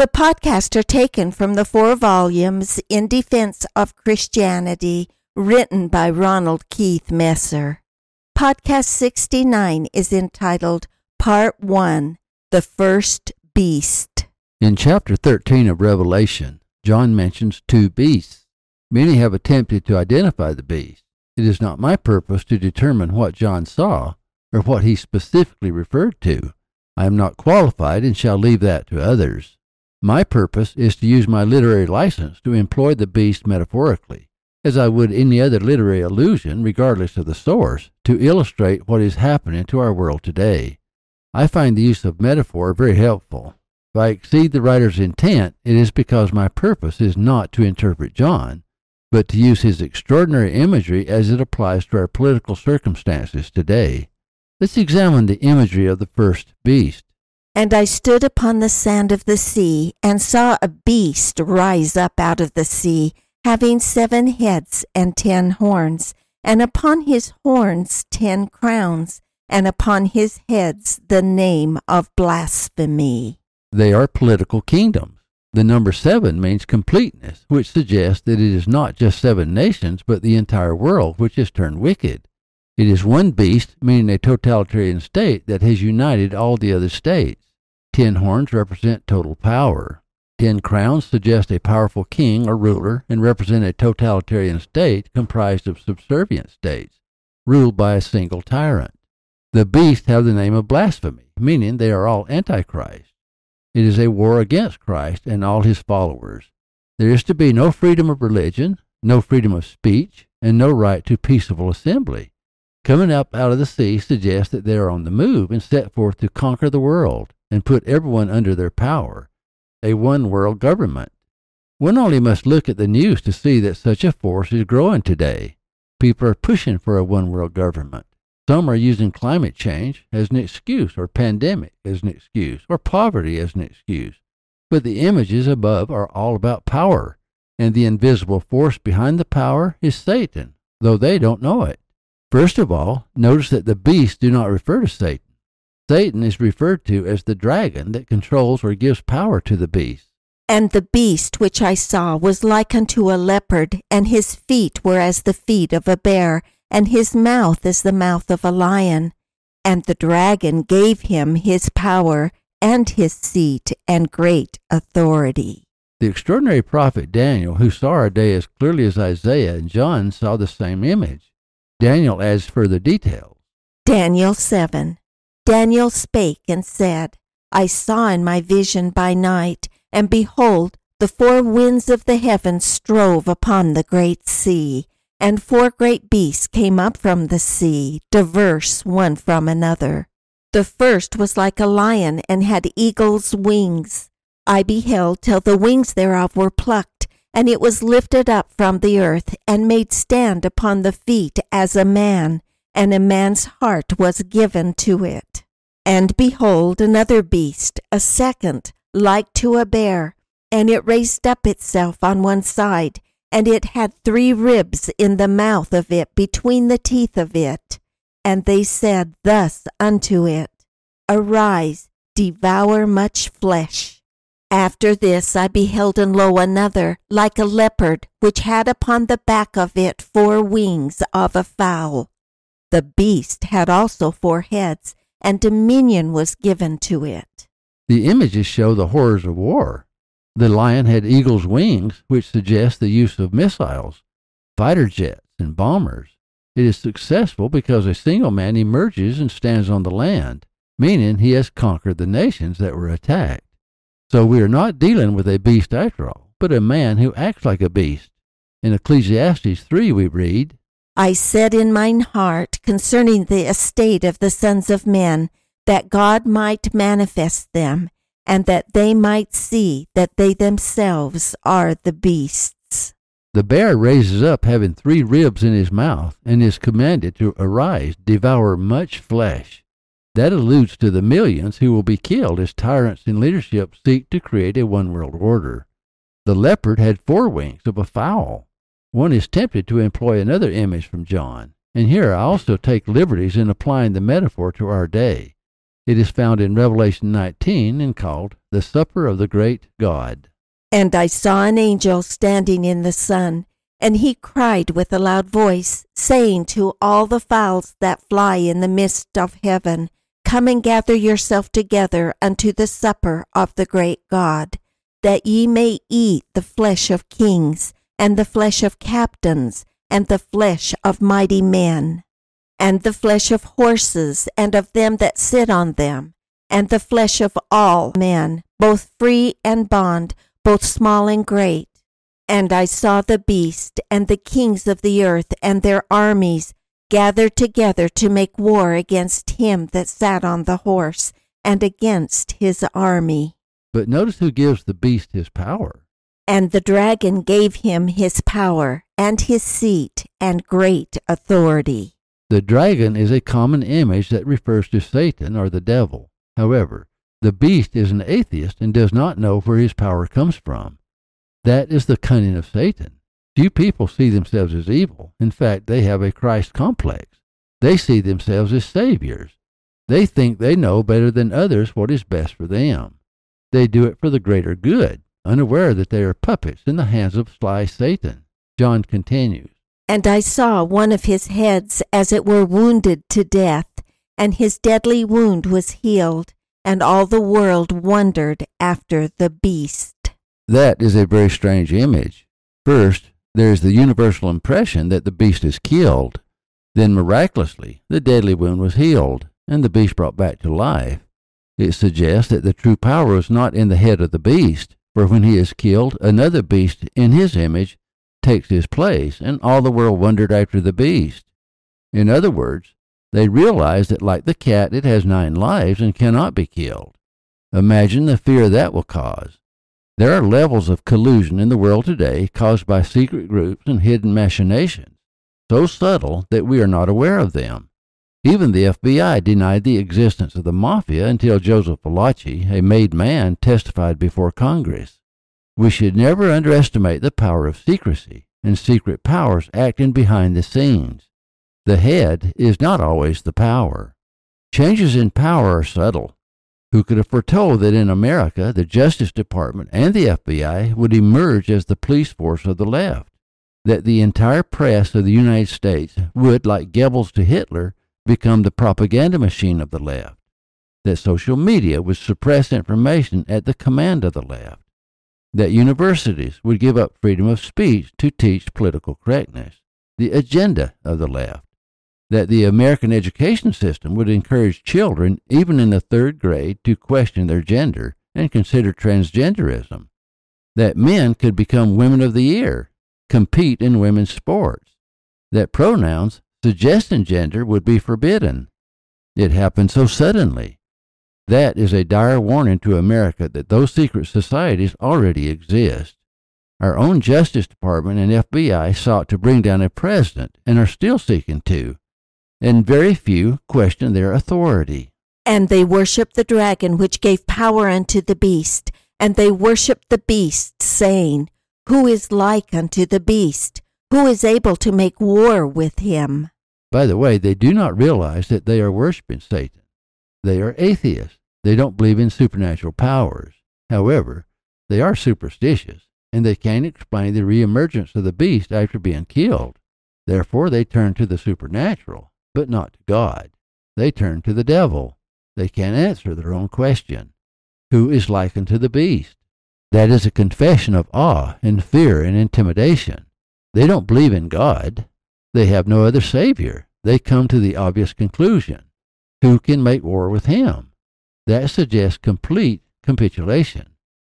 The podcasts are taken from the four volumes In Defense of Christianity, written by Ronald Keith Messer. Podcast 69 is entitled Part 1 The First Beast. In chapter 13 of Revelation, John mentions two beasts. Many have attempted to identify the beast. It is not my purpose to determine what John saw or what he specifically referred to. I am not qualified and shall leave that to others. My purpose is to use my literary license to employ the beast metaphorically, as I would any other literary allusion, regardless of the source, to illustrate what is happening to our world today. I find the use of metaphor very helpful. If I exceed the writer's intent, it is because my purpose is not to interpret John, but to use his extraordinary imagery as it applies to our political circumstances today. Let's examine the imagery of the first beast. And I stood upon the sand of the sea, and saw a beast rise up out of the sea, having seven heads and ten horns, and upon his horns ten crowns, and upon his heads the name of blasphemy. They are political kingdoms. The number seven means completeness, which suggests that it is not just seven nations, but the entire world which is turned wicked. It is one beast, meaning a totalitarian state, that has united all the other states. Ten horns represent total power. Ten crowns suggest a powerful king or ruler and represent a totalitarian state comprised of subservient states, ruled by a single tyrant. The beasts have the name of blasphemy, meaning they are all antichrist. It is a war against Christ and all his followers. There is to be no freedom of religion, no freedom of speech, and no right to peaceable assembly. Coming up out of the sea suggests that they are on the move and set forth to conquer the world and put everyone under their power, a one world government. One only must look at the news to see that such a force is growing today. People are pushing for a one world government. Some are using climate change as an excuse, or pandemic as an excuse, or poverty as an excuse. But the images above are all about power, and the invisible force behind the power is Satan, though they don't know it. First of all, notice that the beasts do not refer to Satan. Satan is referred to as the dragon that controls or gives power to the beast. And the beast which I saw was like unto a leopard, and his feet were as the feet of a bear, and his mouth as the mouth of a lion. And the dragon gave him his power, and his seat, and great authority. The extraordinary prophet Daniel, who saw our day as clearly as Isaiah and John, saw the same image. Daniel adds further details. Daniel 7. Daniel spake and said, I saw in my vision by night, and behold, the four winds of the heavens strove upon the great sea, and four great beasts came up from the sea, diverse one from another. The first was like a lion, and had eagle's wings. I beheld till the wings thereof were plucked, and it was lifted up from the earth, and made stand upon the feet as a man, and a man's heart was given to it. And behold, another beast, a second, like to a bear, and it raised up itself on one side, and it had three ribs in the mouth of it between the teeth of it. And they said thus unto it, Arise, devour much flesh. After this I beheld and lo another, like a leopard, which had upon the back of it four wings of a fowl. The beast had also four heads, and dominion was given to it. The images show the horrors of war. The lion had eagle's wings, which suggest the use of missiles, fighter jets, and bombers. It is successful because a single man emerges and stands on the land, meaning he has conquered the nations that were attacked. So we are not dealing with a beast after all, but a man who acts like a beast. In Ecclesiastes 3 we read, I said in mine heart concerning the estate of the sons of men, that God might manifest them, and that they might see that they themselves are the beasts. The bear raises up having three ribs in his mouth, and is commanded to arise, devour much flesh. That alludes to the millions who will be killed as tyrants in leadership seek to create a one world order. The leopard had four wings of a fowl. One is tempted to employ another image from John, and here I also take liberties in applying the metaphor to our day. It is found in Revelation 19 and called the Supper of the Great God. And I saw an angel standing in the sun, and he cried with a loud voice, saying to all the fowls that fly in the midst of heaven, Come and gather yourself together unto the supper of the great God, that ye may eat the flesh of kings, and the flesh of captains, and the flesh of mighty men, and the flesh of horses, and of them that sit on them, and the flesh of all men, both free and bond, both small and great. And I saw the beast, and the kings of the earth, and their armies, gathered together to make war against him that sat on the horse, and against his army. But notice who gives the beast his power. And the dragon gave him his power, and his seat, and great authority. The dragon is a common image that refers to Satan or the devil. However, the beast is an atheist and does not know where his power comes from. That is the cunning of Satan. Few people see themselves as evil. In fact, they have a Christ complex. They see themselves as saviors. They think they know better than others what is best for them. They do it for the greater good, unaware that they are puppets in the hands of sly Satan. John continues. And I saw one of his heads as it were wounded to death, and his deadly wound was healed, and all the world wondered after the beast. That is a very strange image. First, there is the universal impression that the beast is killed. Then, miraculously, the deadly wound was healed, and the beast brought back to life. It suggests that the true power is not in the head of the beast, for when he is killed, another beast in his image takes his place, and all the world wondered after the beast. In other words, they realize that, like the cat, it has nine lives and cannot be killed. Imagine the fear that will cause. There are levels of collusion in the world today caused by secret groups and hidden machinations, so subtle that we are not aware of them. Even the FBI denied the existence of the mafia until Joseph Valachi, a made man, testified before Congress. We should never underestimate the power of secrecy, and secret powers acting behind the scenes. The head is not always the power. Changes in power are subtle. Who could have foretold that in America the Justice Department and the FBI would emerge as the police force of the left? That the entire press of the United States would, like Goebbels to Hitler, become the propaganda machine of the left, that social media would suppress information at the command of the left, that universities would give up freedom of speech to teach political correctness, the agenda of the left, that the American education system would encourage children, even in the third grade, to question their gender and consider transgenderism, that men could become women of the year, compete in women's sports, that pronouns suggesting gender would be forbidden. It happened so suddenly. That is a dire warning to America that those secret societies already exist. Our own Justice Department and FBI sought to bring down a president and are still seeking to, and very few question their authority. And they worshiped the dragon which gave power unto the beast, and they worshiped the beast, saying, Who is like unto the beast? Who is able to make war with him? By the way, they do not realize that they are worshiping Satan. They are atheists. They don't believe in supernatural powers. However, they are superstitious, and they can't explain the reemergence of the beast after being killed. Therefore, they turn to the supernatural, but not to God. They turn to the devil. They can't answer their own question Who is likened to the beast? That is a confession of awe and fear and intimidation. They don't believe in God. They have no other Savior. They come to the obvious conclusion who can make war with him? That suggests complete capitulation.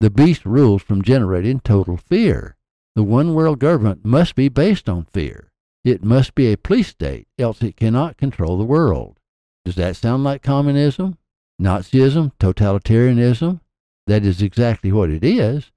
The beast rules from generating total fear. The one world government must be based on fear. It must be a police state, else it cannot control the world. Does that sound like communism? Nazism? Totalitarianism? That is exactly what it is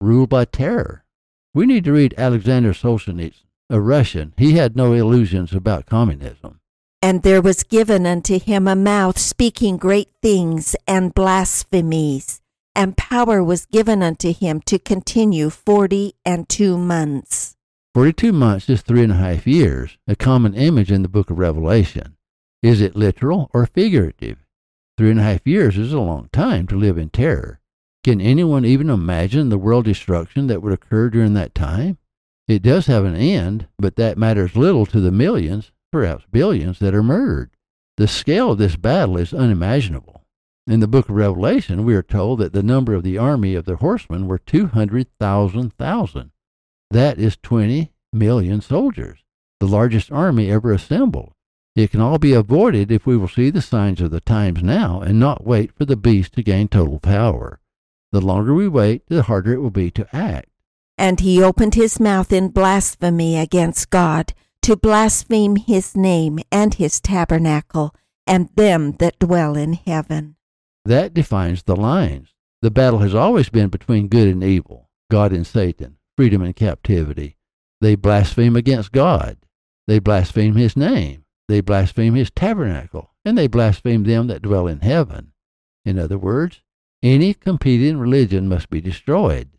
rule by terror. We need to read Alexander Solzhenitsyn, a Russian. He had no illusions about communism. And there was given unto him a mouth speaking great things and blasphemies, and power was given unto him to continue forty and two months. Forty two months is three and a half years, a common image in the book of Revelation. Is it literal or figurative? Three and a half years is a long time to live in terror. Can anyone even imagine the world destruction that would occur during that time? It does have an end, but that matters little to the millions, perhaps billions, that are murdered. The scale of this battle is unimaginable. In the book of Revelation, we are told that the number of the army of the horsemen were 200,000,000. That is 20 million soldiers, the largest army ever assembled. It can all be avoided if we will see the signs of the times now and not wait for the beast to gain total power. The longer we wait, the harder it will be to act. And he opened his mouth in blasphemy against God, to blaspheme his name and his tabernacle, and them that dwell in heaven. That defines the lines. The battle has always been between good and evil, God and Satan, freedom and captivity. They blaspheme against God. They blaspheme his name. They blaspheme his tabernacle, and they blaspheme them that dwell in heaven. In other words, any competing religion must be destroyed.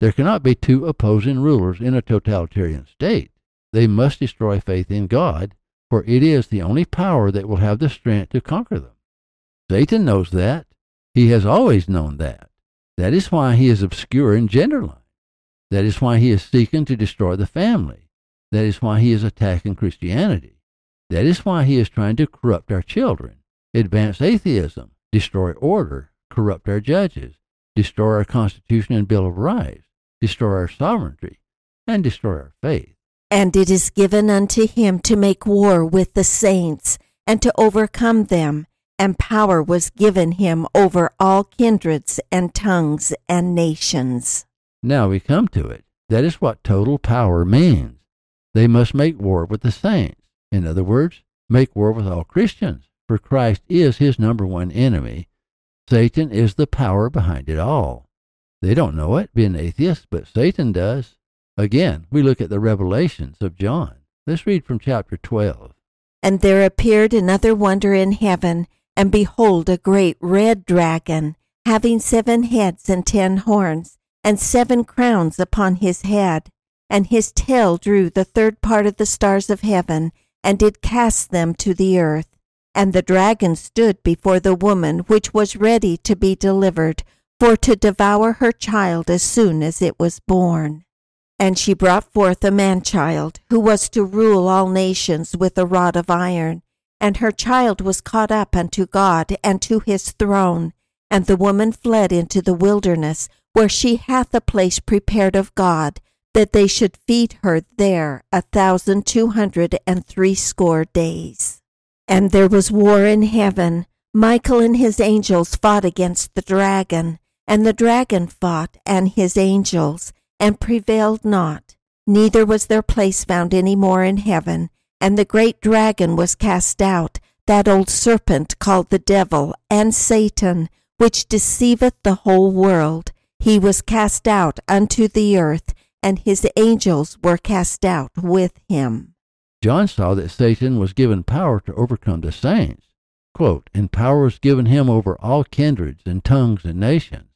There cannot be two opposing rulers in a totalitarian state. They must destroy faith in God, for it is the only power that will have the strength to conquer them. Satan knows that. He has always known that. That is why he is obscure in gender lines. That is why he is seeking to destroy the family. That is why he is attacking Christianity. That is why he is trying to corrupt our children, advance atheism, destroy order, corrupt our judges, destroy our Constitution and Bill of Rights, destroy our sovereignty, and destroy our faith. And it is given unto him to make war with the saints, and to overcome them, and power was given him over all kindreds and tongues and nations. Now we come to it. That is what total power means. They must make war with the saints. In other words, make war with all Christians, for Christ is his number one enemy, Satan is the power behind it all. They don't know it, being atheists, but Satan does. Again, we look at the revelations of John. Let's read from chapter 12. And there appeared another wonder in heaven, and behold, a great red dragon, having seven heads and ten horns, and seven crowns upon his head. And his tail drew the third part of the stars of heaven, and did cast them to the earth. And the dragon stood before the woman which was ready to be delivered, for to devour her child as soon as it was born. And she brought forth a man child, who was to rule all nations with a rod of iron. And her child was caught up unto God and to his throne. And the woman fled into the wilderness, where she hath a place prepared of God, that they should feed her there a thousand two hundred and threescore days. And there was war in heaven. Michael and his angels fought against the dragon, and the dragon fought and his angels, and prevailed not. Neither was their place found any more in heaven. And the great dragon was cast out, that old serpent called the devil and Satan, which deceiveth the whole world. He was cast out unto the earth, and his angels were cast out with him. John saw that Satan was given power to overcome the saints. Quote, and power was given him over all kindreds and tongues and nations.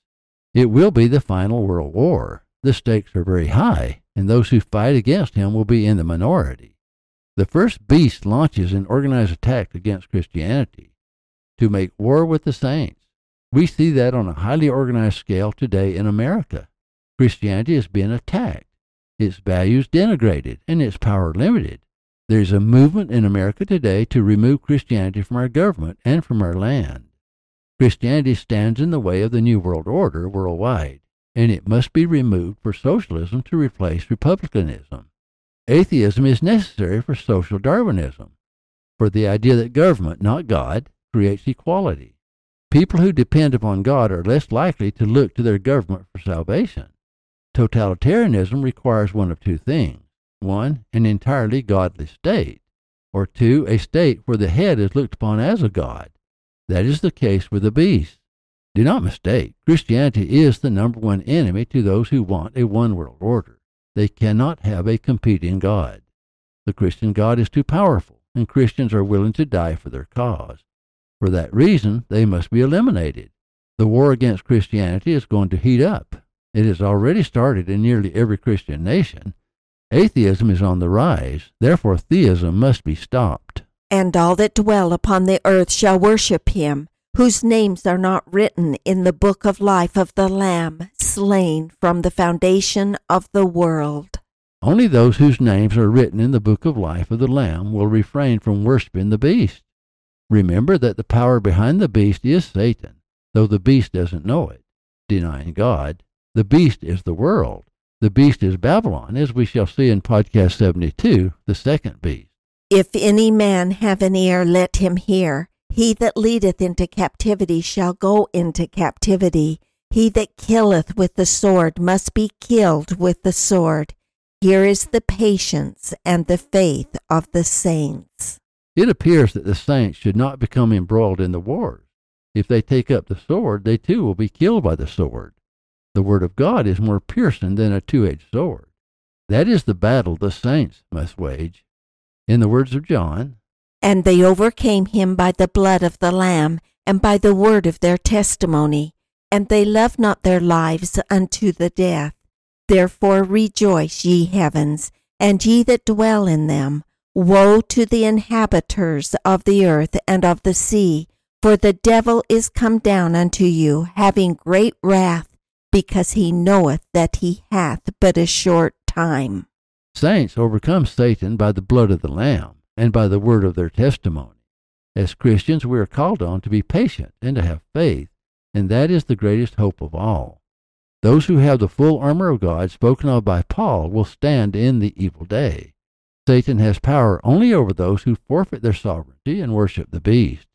It will be the final world war. The stakes are very high, and those who fight against him will be in the minority. The first beast launches an organized attack against Christianity to make war with the saints. We see that on a highly organized scale today in America. Christianity is being attacked, its values denigrated, and its power limited. There's a movement in America today to remove Christianity from our government and from our land. Christianity stands in the way of the New World Order worldwide, and it must be removed for socialism to replace republicanism. Atheism is necessary for social Darwinism, for the idea that government, not God, creates equality. People who depend upon God are less likely to look to their government for salvation. Totalitarianism requires one of two things one, an entirely godly state, or two, a state where the head is looked upon as a god. That is the case with the beast. Do not mistake, Christianity is the number one enemy to those who want a one world order. They cannot have a competing God. The Christian God is too powerful, and Christians are willing to die for their cause. For that reason, they must be eliminated. The war against Christianity is going to heat up. It has already started in nearly every Christian nation. Atheism is on the rise, therefore, theism must be stopped. And all that dwell upon the earth shall worship him whose names are not written in the book of life of the Lamb slain from the foundation of the world. Only those whose names are written in the book of life of the Lamb will refrain from worshiping the beast. Remember that the power behind the beast is Satan, though the beast doesn't know it, denying God. The beast is the world. The beast is Babylon, as we shall see in podcast 72, the second beast. If any man have an ear, let him hear. He that leadeth into captivity shall go into captivity. He that killeth with the sword must be killed with the sword. Here is the patience and the faith of the saints. It appears that the saints should not become embroiled in the wars. If they take up the sword, they too will be killed by the sword. The word of God is more piercing than a two edged sword. That is the battle the saints must wage. In the words of John, and they overcame him by the blood of the Lamb and by the word of their testimony, and they loved not their lives unto the death. Therefore rejoice, ye heavens, and ye that dwell in them. Woe to the inhabitants of the earth and of the sea, for the devil is come down unto you, having great wrath, because he knoweth that he hath but a short time. Saints overcome Satan by the blood of the Lamb and by the word of their testimony. As Christians, we are called on to be patient and to have faith, and that is the greatest hope of all. Those who have the full armor of God spoken of by Paul will stand in the evil day. Satan has power only over those who forfeit their sovereignty and worship the beast.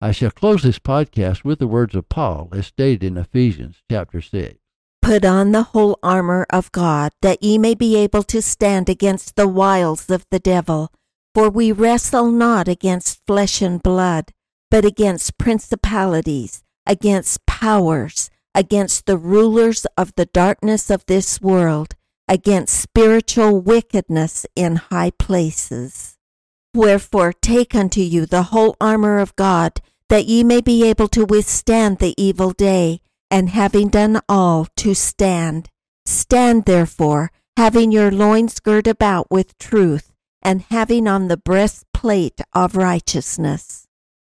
I shall close this podcast with the words of Paul as stated in Ephesians chapter 6. Put on the whole armor of God, that ye may be able to stand against the wiles of the devil. For we wrestle not against flesh and blood, but against principalities, against powers, against the rulers of the darkness of this world, against spiritual wickedness in high places. Wherefore take unto you the whole armor of God, that ye may be able to withstand the evil day, and having done all, to stand. Stand therefore, having your loins girt about with truth and having on the breastplate of righteousness,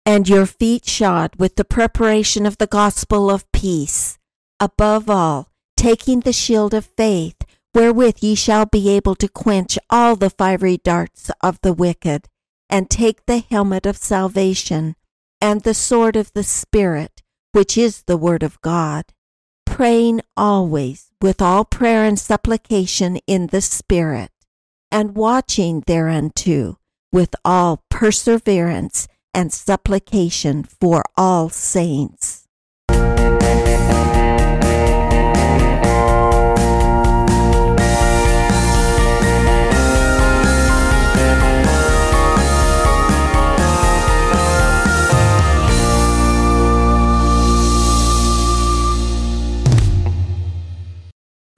and your feet shod with the preparation of the gospel of peace. Above all, taking the shield of faith, wherewith ye shall be able to quench all the fiery darts of the wicked, and take the helmet of salvation, and the sword of the Spirit, which is the word of God, praying always with all prayer and supplication in the Spirit and watching thereunto with all perseverance and supplication for all saints.